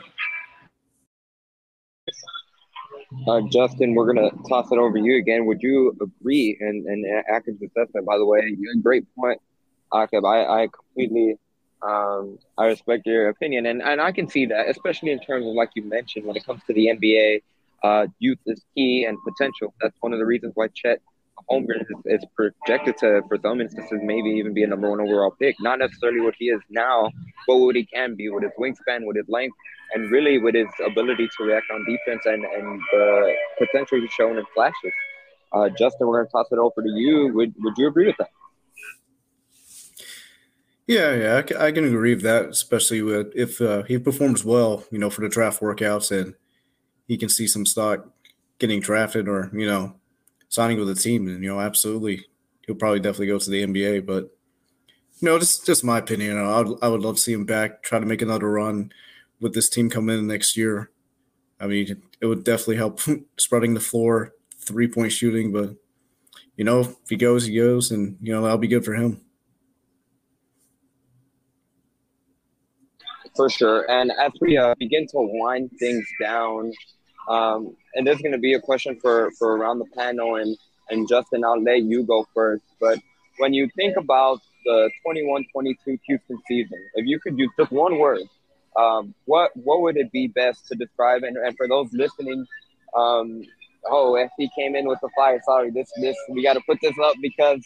Uh, Justin, we're gonna toss it over to you again. Would you agree? And and Aqib's assessment, by the way, you had a great point, Akib. I, I completely um, I respect your opinion, and, and I can see that, especially in terms of like you mentioned, when it comes to the NBA, uh, youth is key and potential. That's one of the reasons why Chet Holmgren is, is projected to, for some instances, maybe even be a number one overall pick. Not necessarily what he is now, but what he can be with his wingspan, with his length, and really with his ability to react on defense and, and the potential he's shown in flashes. Uh, Justin, we're to toss it over to you. Would, would you agree with that? Yeah, yeah, I, can agree with that, especially with if uh, he performs well, you know, for the draft workouts and he can see some stock getting drafted or, you know, signing with a team. And, you know, absolutely, he'll probably definitely go to the NBA. But, you know, just, just my opinion. I would, I would love to see him back, try to make another run with this team coming in next year. I mean, it would definitely help <laughs> spreading the floor, three point shooting. But, you know, if he goes, he goes. And, you know, that'll be good for him. For sure. And as we uh, begin to wind things down, um, and there's going to be a question for, for around the panel, and, and Justin, I'll let you go first. But when you think about the 21 22 Houston season, if you could use just one word, um, what what would it be best to describe? And, and for those listening, um, oh, FP came in with the fire. Sorry, this this we got to put this up because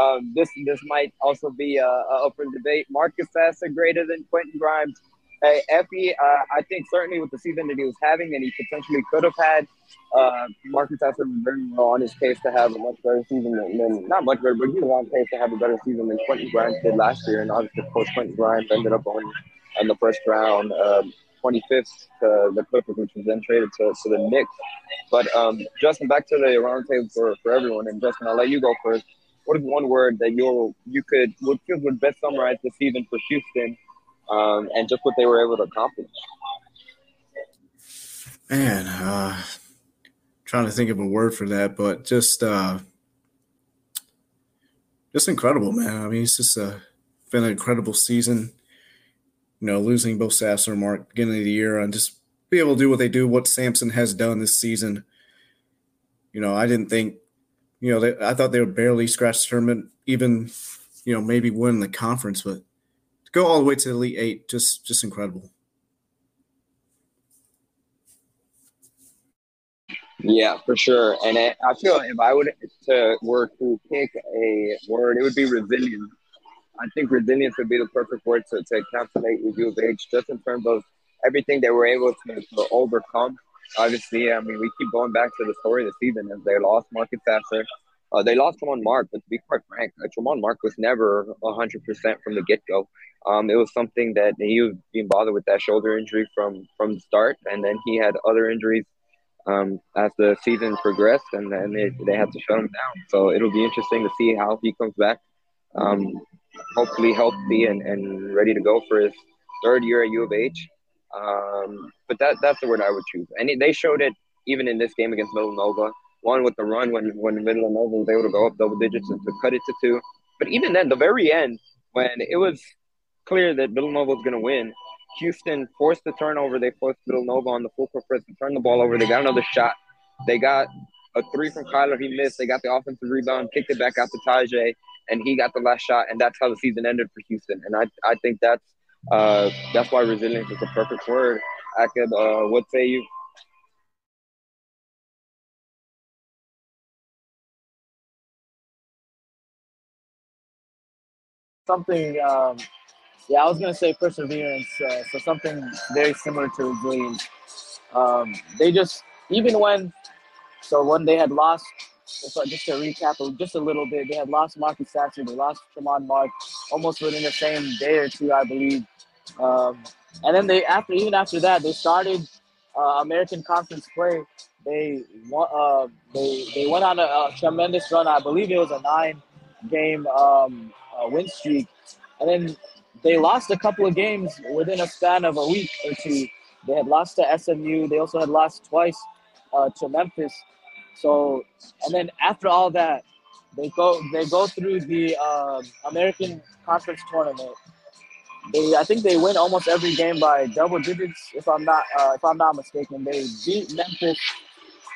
um, this this might also be a up for debate. Marcus Sasser greater than Quentin Grimes. Hey, Effie, uh, I think certainly with the season that he was having and he potentially could have had, uh, Marcus Sasser was very well on his case to have a much better season than, than, not much better, but he was on pace to have a better season than Quentin Grimes did last year. And obviously, of course, Quentin Grimes ended up on in the first round, um, 25th to the Clippers, which was then traded to, to the Knicks. But um, Justin, back to the roundtable for, for everyone. And Justin, I'll let you go first. What is one word that you you could would would best summarize the season for Houston um, and just what they were able to accomplish. Man, uh, trying to think of a word for that, but just uh, just incredible, man. I mean, it's just a, been an incredible season. You know, losing both Sasser and Mark beginning of the year, and just be able to do what they do, what Sampson has done this season. You know, I didn't think, you know, they, I thought they would barely scratch the tournament even, you know, maybe win the conference, but to go all the way to the Elite Eight, just just incredible. Yeah, for sure. And I, I feel if I would to were to pick a word, it would be resilient. I think resilience would be the perfect word to, to encapsulate with U of H, just in terms of everything they were able to, to overcome. Obviously, I mean, we keep going back to the story of the season as they lost Marcus Sasser. Uh, they lost Tramon Mark, but to be quite frank, uh, Tramon Mark was never 100% from the get go. Um, it was something that he was being bothered with that shoulder injury from from the start, and then he had other injuries um, as the season progressed, and then they, they had to shut him down. So it'll be interesting to see how he comes back. Um, hopefully healthy and, and ready to go for his third year at U of H. Um, but that that's the word I would choose. And they showed it even in this game against Villanova. One with the run when when Villanova was able to go up double digits and to cut it to two. But even then, the very end, when it was clear that Villanova was going to win, Houston forced the turnover. They forced Villanova on the full court press to turn the ball over. They got another shot. They got a three from Kyler. He missed. They got the offensive rebound, kicked it back out to Taze, and he got the last shot. And that's how the season ended for Houston. And I, I think that's uh, that's why resilience is a perfect word. Aqib, uh, what say you? Something um, yeah, I was gonna say perseverance. Uh, so something very similar to resilience. Um, they just even when so when they had lost. So just to recap just a little bit, they had lost Marcus Sasser, they lost Tramon Mark almost within the same day or two, I believe. Um, and then they after even after that, they started uh, American Conference play. They won, uh, they they went on a, a, tremendous run. I believe it was a nine game um, uh, win streak, and then they lost a couple of games within a span of a week or two. They had lost to SMU. They also had lost twice uh, to Memphis. So, and then after all that, they go they go through the uh, American Conference tournament. They I think they win almost every game by double digits. If I'm not uh, if I'm not mistaken, they beat Memphis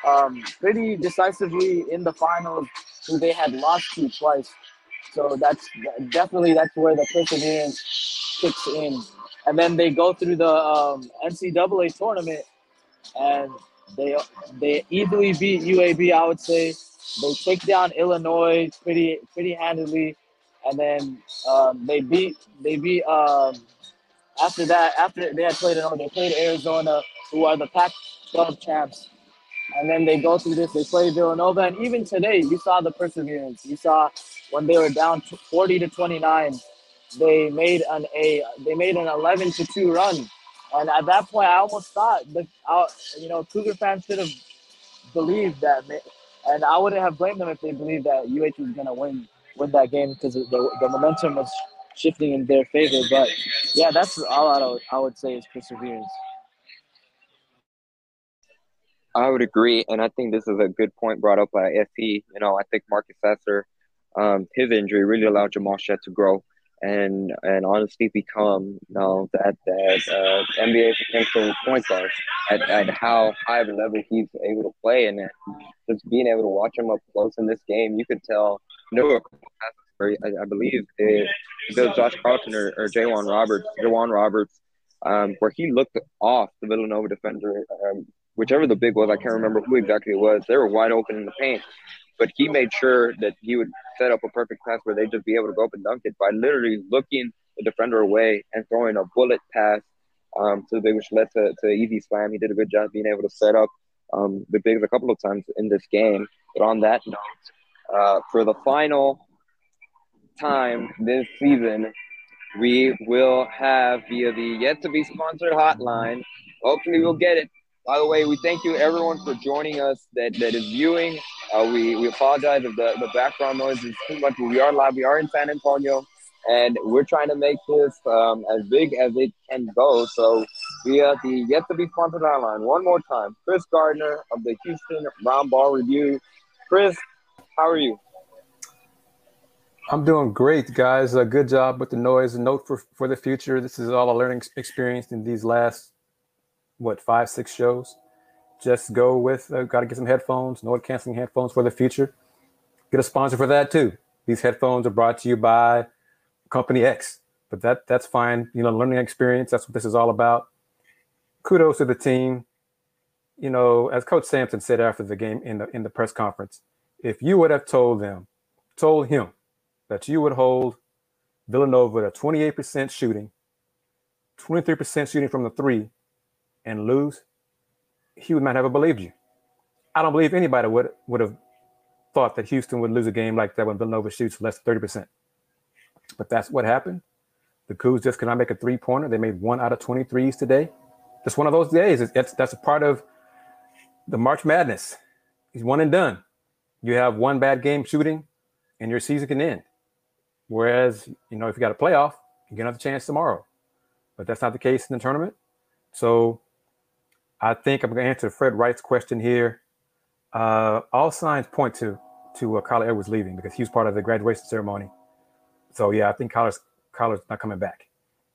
um, pretty decisively in the finals, who they had lost to twice. So that's definitely that's where the perseverance kicks in. And then they go through the um, NCAA tournament, and they they easily beat UAB. I would say they take down Illinois pretty pretty handily, and then um, they beat they beat um, after that after they had played they played Arizona, who are the Pac-12 champs. And then they go through this, they play Villanova, and even today, you saw the perseverance. You saw when they were down 40 to 29, they made an a they made an 11 to 2 run. And at that point, I almost thought that you know Cougar fans should have believed that, and I wouldn't have blamed them if they believed that UH was to win win that game because the, the momentum was shifting in their favor. But yeah, that's all I would, I would say is perseverance. I would agree, and I think this is a good point brought up by FP. You know, I think Marcus Sasser, um, his injury really allowed Jamal Shead to grow and and honestly become you know that that uh, NBA potential point guard at, at how high of a level he's able to play, and just being able to watch him up close in this game, you could tell. No, I, I believe it, was Josh Carlton or, or J'Wan Roberts, J'Wan Roberts, um, where he looked off the Villanova defender um, whichever the big was, I can't remember who exactly it was. They were wide open in the paint, but he made sure that he would set up a perfect pass where they'd just be able to go up and dunk it by literally looking the defender away and throwing a bullet pass um, to the big, which led to, to easy slam. He did a good job being able to set up um, the bigs a couple of times in this game. But on that note, uh, for the final time this season, we will have via the yet to be sponsored hotline. Hopefully, we'll get it by the way, we thank you everyone for joining us that, that is viewing. Uh, we, we apologize if the, the background noise is too much. We are live. We are in San Antonio, and we're trying to make this um, as big as it can go. So via the yet to be sponsored hotline, one more time, Kris Gardner of the Houston Round Ball Review. Kris, how are you? I'm doing great, guys. A good job with the noise. Note for, for the future. This is all a learning experience in these last what five six shows just go with uh, got to get some headphones noise canceling headphones for the future get a sponsor for that too these headphones are brought to you by Company X, but that that's fine. You know, learning experience. That's what this is all about. Kudos to the team. You know, as Coach Sampson said after the game in the in the press conference, if you would have told them, told him that you would hold Villanova to 28% shooting, 23% shooting from the three, and lose, he would not have believed you. I don't believe anybody would would have thought that Houston would lose a game like that when Villanova shoots less than 30%. But that's what happened. The Cougs just cannot make a three pointer. They made one out of 23s today. Just one of those days. It's, that's a part of the March Madness. He's one and done. You have one bad game shooting, and your season can end. Whereas, you know, if you got a playoff, you get another chance tomorrow. But that's not the case in the tournament. So I think I'm going to answer Fred Wright's question here. Uh, all signs point to to uh, Kyler Edwards leaving because he was part of the graduation ceremony. So yeah, I think Kyler's Kyler's not coming back.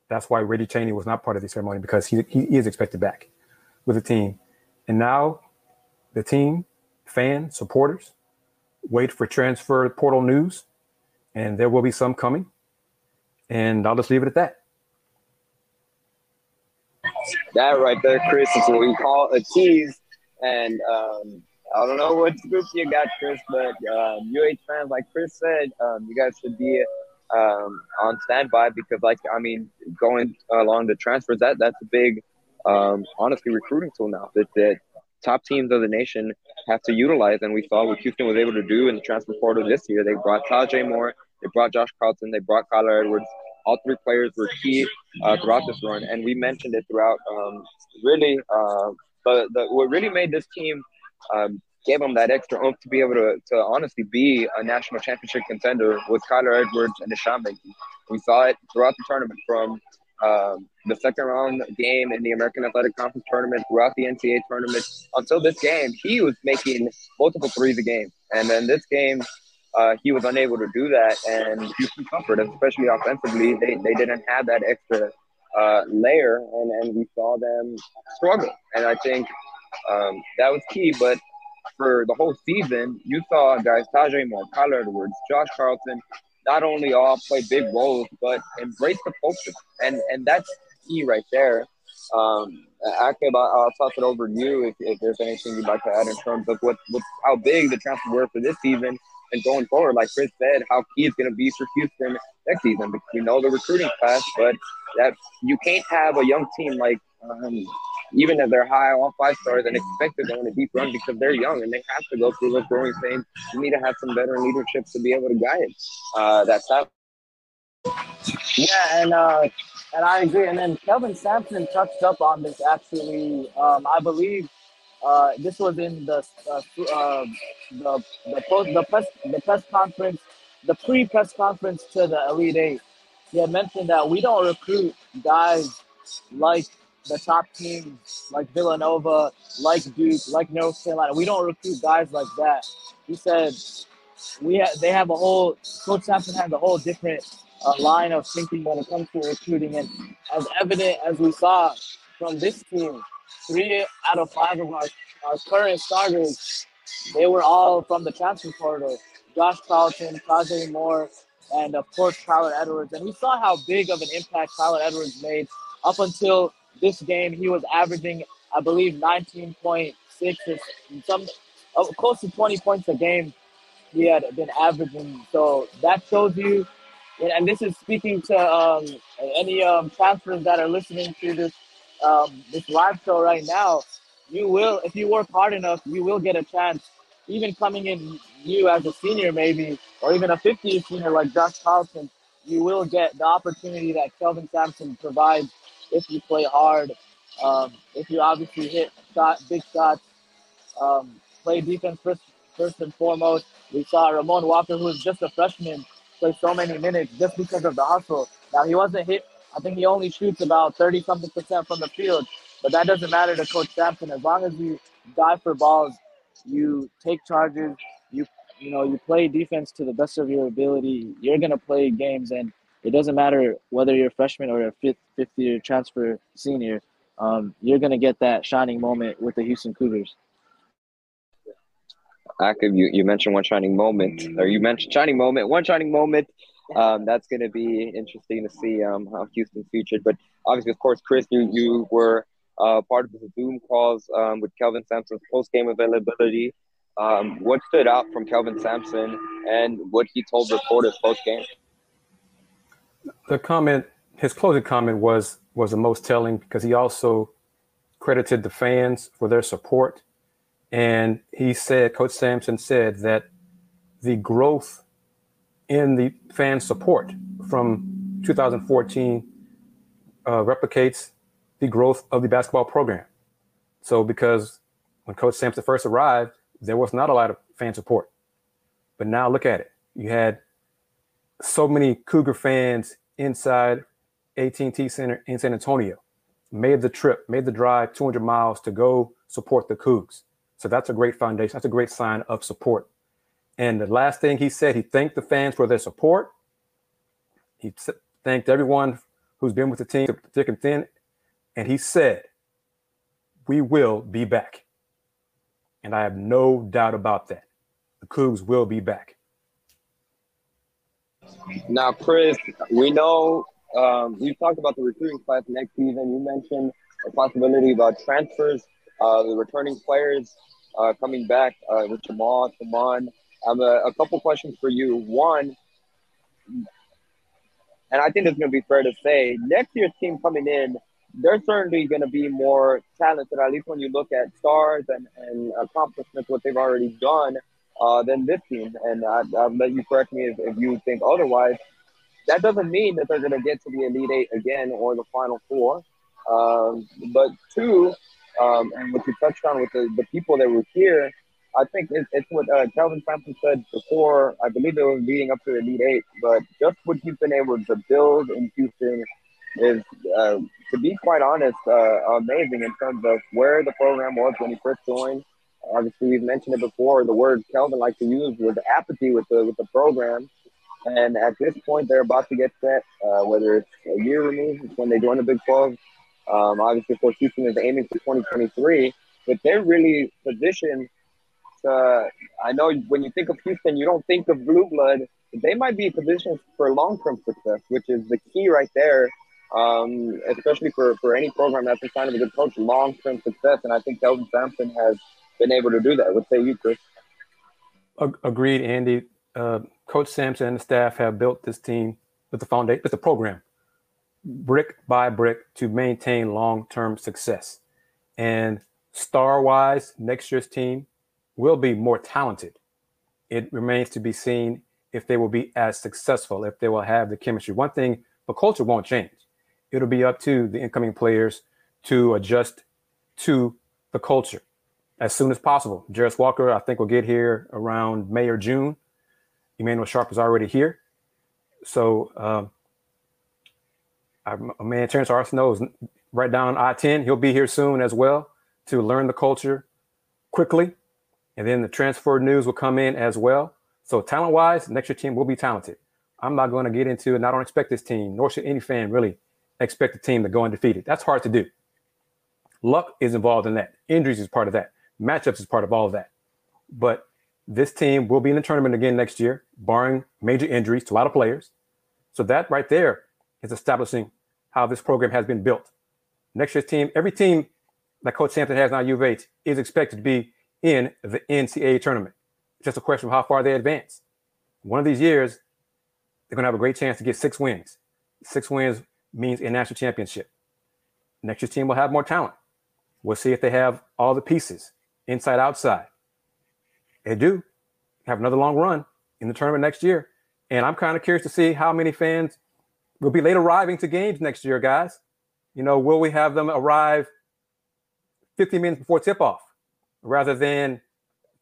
That's why Reggie Chaney was not part of the ceremony because he, he is expected back with the team. And now the team, fans, supporters, wait for transfer portal news, and there will be some coming. And I'll just leave it at that. That right there, Kris, is what we call a tease. And um, I don't know what group you got, Kris, but UH fans, like Kris said, um, you guys should be um, on standby because, like, I mean, going along the transfers, that that's a big, um, honestly, recruiting tool now that, that top teams of the nation have to utilize. And we saw what Houston was able to do in the transfer portal this year. They brought Taze Moore, they brought Josh Carlton, they brought Kyler Edwards. All three players were key uh, throughout this run, and we mentioned it throughout. Um, really, uh, the, the what really made this team um, gave them that extra oomph to be able to, to honestly be a national championship contender with Kyler Edwards and Deshaun Mankey. We saw it throughout the tournament from um, the second round game in the American Athletic Conference tournament, throughout the NCAA tournament, until this game, he was making multiple threes a game. And then this game, uh, he was unable to do that. And Houston especially offensively. They, they didn't have that extra uh, layer, and, and we saw them struggle. And I think um, that was key. But for the whole season, you saw guys Taze Moore, Kyler Edwards, Josh Carlton, not only all play big roles, but embrace the culture. And and that's key right there. Um, Aqib, I'll toss it over to you if, if there's anything you'd like to add in terms of what, what how big the transfer were for this season and going forward. Like Kris said, how key it's going to be for Houston next season because we know the recruiting class, but that you can't have a young team like um, even if they're high all five stars and expect to go in a deep run because they're young and they have to go through those growing pains. You need to have some veteran leadership to be able to guide uh, that stuff. Yeah, and uh, and I agree. And then Kelvin Sampson touched up on this actually. Um, I believe uh, this was in the uh, uh, the the post the press the press conference, the pre press conference to the Elite Eight. He had mentioned that we don't recruit guys like the top teams like Villanova, like Duke, like North Carolina. We don't recruit guys like that. He said we ha- they have a whole Coach Sampson has a whole different uh, line of thinking when it comes to recruiting, and as evident as we saw from this team, three out of five of our, our current starters, they were all from the transfer portal. Josh Carlton, Taze Moore, and of course Kyler Edwards. And we saw how big of an impact Kyler Edwards made up until this game, he was averaging, I believe, 19.6 or some uh, close to 20 points a game. He had been averaging. So that shows you, and this is speaking to um, any um, transfers that are listening to this um, this live show right now. You will, if you work hard enough, you will get a chance. Even coming in new as a senior, maybe, or even a 50 senior like Josh Carlton, you will get the opportunity that Kelvin Sampson provides if you play hard, um, if you obviously hit shot, big shots, um, play defense first, first and foremost. We saw Ramon Walker, who was just a freshman, play so many minutes just because of the hustle. Now he wasn't hit. I think he only shoots about thirty something percent from the field, but that doesn't matter to Coach Sampson. As long as you dive for balls, you take charges, you you know you play defense to the best of your ability. You're gonna play games, and it doesn't matter whether you're a freshman or a fifth fifth year transfer senior. Um, you're gonna get that shining moment with the Houston Cougars. Aqib, you, you mentioned one shining moment, or you mentioned shining moment, one shining moment. Um, that's going to be interesting to see um, how Houston's featured. But obviously, of course, Kris, you you were uh, part of the Zoom calls um, with Kelvin Sampson's post game availability. Um, what stood out from Kelvin Sampson and what he told reporters post game? The comment, his closing comment was was the most telling because he also credited the fans for their support, and he said, Coach Sampson said that the growth in the fan support from 2014 uh, replicates the growth of the basketball program. So, because when Coach Sampson first arrived, there was not a lot of fan support. But now look at it. You had so many Cougar fans inside AT&T Center in San Antonio, made the trip, made the drive 200 miles to go support the Cougs. So that's a great foundation. That's a great sign of support. And the last thing he said, he thanked the fans for their support. He thanked everyone who's been with the team thick and thin. And he said, we will be back. And I have no doubt about that. The Cougs will be back. Now, Kris, we know um, we've talked about the recruiting class next season. You mentioned a possibility about transfers, uh, the returning players uh, coming back uh, with Jamal, Saman. Um, a, a couple questions for you. One, and I think it's going to be fair to say, next year's team coming in they're certainly going to be more talented, at least when you look at stars and, and accomplishments, what they've already done, uh, than this team. And I, will let you correct me if, if you think otherwise. That doesn't mean that they're going to get to the Elite Eight again or the Final Four. Um, but two, um, and what you touched on with the, the people that were here, I think it's, it's what uh, Kelvin Sampson said before. I believe it was leading up to the Elite Eight, but just what he's been able to build in Houston is, uh, to be quite honest, uh, amazing in terms of where the program was when he first joined. Obviously, we've mentioned it before. The word Kelvin likes to use was apathy with the with the program, and at this point, they're about to get set. Uh, whether it's a year removed when they join the Big 12, um, obviously, of course, Houston is aiming for 2023, but they're really positioned. To, I know when you think of Houston, you don't think of blue blood. They might be positioned for long-term success, which is the key right there um, especially for, for any program that's a sign of a good coach, long term success. And I think Kelvin Sampson has been able to do that. What say you, Kris? Agreed, Andy. Uh, coach Sampson and the staff have built this team with the foundation, with the program, brick by brick to maintain long term success. And star wise, next year's team will be more talented. It remains to be seen if they will be as successful, if they will have the chemistry. One thing, the culture won't change it'll be up to the incoming players to adjust to the culture as soon as possible. Jarace Walker, I think, will get here around May or June. Emanuel Sharp is already here. So, um, our man Terrance Arceneaux is right down I 10. He'll be here soon as well to learn the culture quickly. And then the transfer news will come in as well. So, talent wise, next year team will be talented. I'm not going to get into, and I don't expect this team, nor should any fan really expect the team to go undefeated. That's hard to do. Luck is involved in that. Injuries is part of that. Matchups is part of all of that. But this team will be in the tournament again next year, barring major injuries to a lot of players. So that right there is establishing how this program has been built. Next year's team, every team that Coach Sampson has now U of H is expected to be in the NCAA tournament. It's just a question of how far they advance. One of these years, they're going to have a great chance to get six wins. Six wins means a national championship. Next year's team will have more talent. We'll see if they have all the pieces, inside, outside. They do have another long run in the tournament next year. And I'm kind of curious to see how many fans will be late arriving to games next year, guys. You know, will we have them arrive 50 minutes before tip off rather than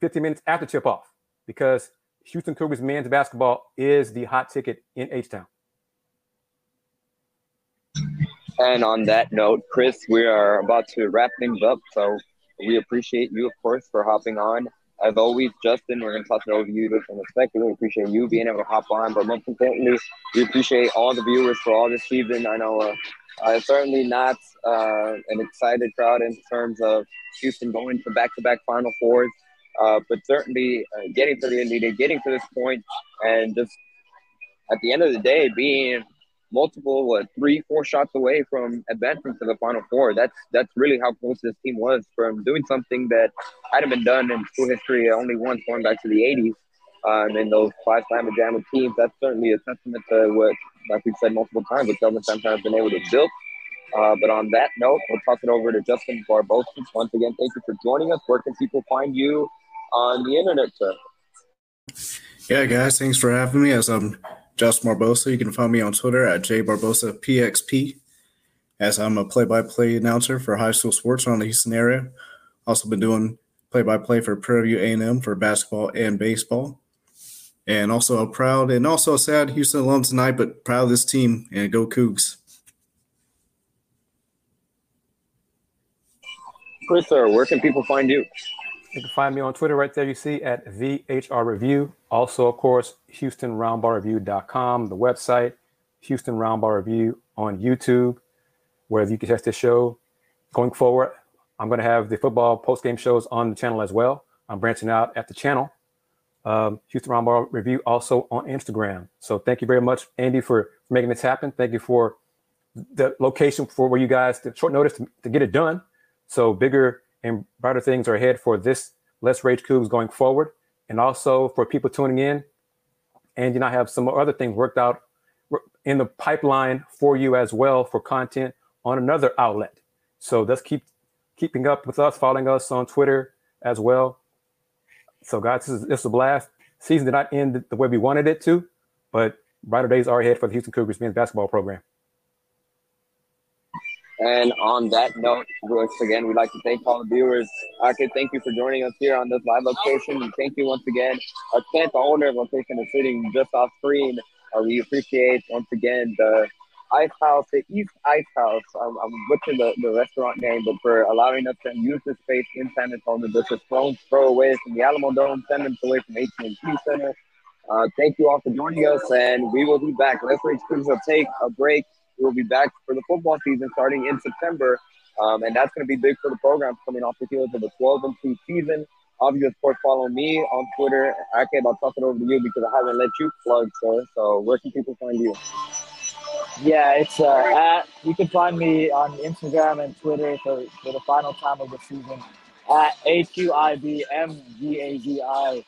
50 minutes after tip off? Because Houston Cougars men's basketball is the hot ticket in H Town. And on that note, Kris, we are about to wrap things up. So we appreciate you, of course, for hopping on. As always, Justin, we're going to it over to you with some respect. We really appreciate you being able to hop on. But most importantly, we appreciate all the viewers for all this season. I know uh, uh, certainly not uh, an excited crowd in terms of Houston going to back to back Final Fours. uh, but certainly uh, getting to the Elite getting to this point, and just at the end of the day, being multiple, what three, four shots away from advancing to the Final Four. That's that's really how close this team was from doing something that hadn't been done in school history only once, going back to the '80s. Um, and those Phi Slama Jama teams, that's certainly a testament to what, like we've said multiple times, what Kelvin Sampson has been able to build. Uh, but on that note, we'll toss it over to Justin Barbosa. Once again, thank you for joining us. Where can people find you on the internet, sir? Yeah, guys, thanks for having me. As I'm Justin Barbosa, you can find me on Twitter at jbarbosapxp. As I'm a play-by-play announcer for high school sports around the Houston area. Also been doing play-by-play for Prairie View A&M for basketball and baseball and also a proud and also a sad Houston alum tonight, but proud of this team and go Cougs. Kris, sir, where can people find you? You can find me on Twitter right there. You see at VHR Review. Also, of course, HoustonRoundBallReview.com, the website, Houston Roundball Review on YouTube, where you can catch this show. Going forward, I'm going to have the football post-game shows on the channel as well. I'm branching out at the channel um, Houston Roundball Review also on Instagram. So thank you very much, Andy, for, making this happen. Thank you for the location for where you guys the short notice to, to, get it done. So bigger and brighter things are ahead for this Let's Rage Cougs going forward, and also for people tuning in. Andy And I have some other things worked out in the pipeline for you as well for content on another outlet. So let's keep keeping up with us, following us on Twitter as well. So, guys, this is, this is a blast. Season did not end the way we wanted it to, but brighter days are ahead for the Houston Cougars men's basketball program. And on that note, once again, we'd like to thank all the viewers. Okay, thank you for joining us here on this live location. And thank you once again. Our tenth owner of location is sitting just off screen. Uh, we appreciate once again the Ice House, the East Ice House. I'm, I'm butchering the, the restaurant name, but for allowing us to use this space in San Antonio, just a stone's throw away from the Alamodome, 10 minutes away from AT&T Center. Uh, thank you all for joining us, and we will be back. Let's Rage will take a break. We will be back for the football season starting in September, um, and that's going to be big for the program coming off the heels of the 12 and 2 season. Obviously, of course, follow me on Twitter. I can't I'll it over to you because I haven't let you plug, sir. So, where can people find you? Yeah, it's uh, at. You can find me on Instagram and Twitter for, for the final time of the season at A Q I B M G A G I.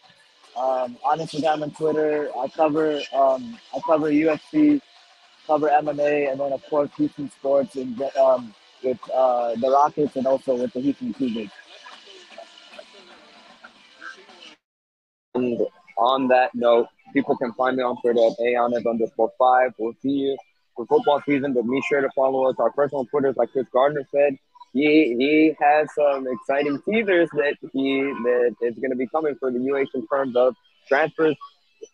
Um, on Instagram and Twitter, I cover um, I cover UFC, cover MMA, and then of course Houston sports and um, with uh, the Rockets and also with the Houston Cougars. And on that note, people can find me on Twitter at ayanez underscore five. We'll see you for football season, but be sure to follow us. Our personal Twitters, like Kris Gardner said, he he has some exciting teasers that he that is going to be coming for the UH in terms of transfers.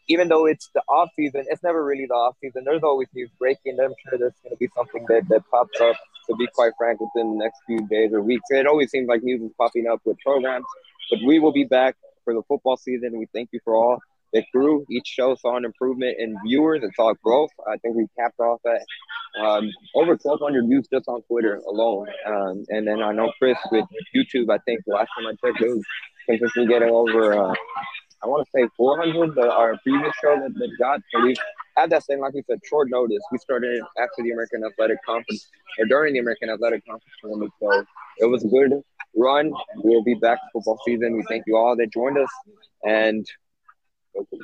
Even though it's the off season, it's never really the off season. There's always news breaking. I'm sure there's going to be something that, that pops up. To be quite frank, within the next few days or weeks, it always seems like news is popping up with programs. But we will be back for the football season. We thank you for all it grew. Each show saw an improvement in viewers. It saw growth. I think we capped off at um, over 1,200 views just on Twitter alone. Um, and then I know Kris with YouTube. I think last time I checked, it was consistently getting over. Uh, I want to say 400. but our previous show that, that got. So we had that same, like we said, short notice. We started after the American Athletic Conference or during the American Athletic Conference tournament. So it was a good run. We'll be back for football season. We thank you all that joined us and Okay.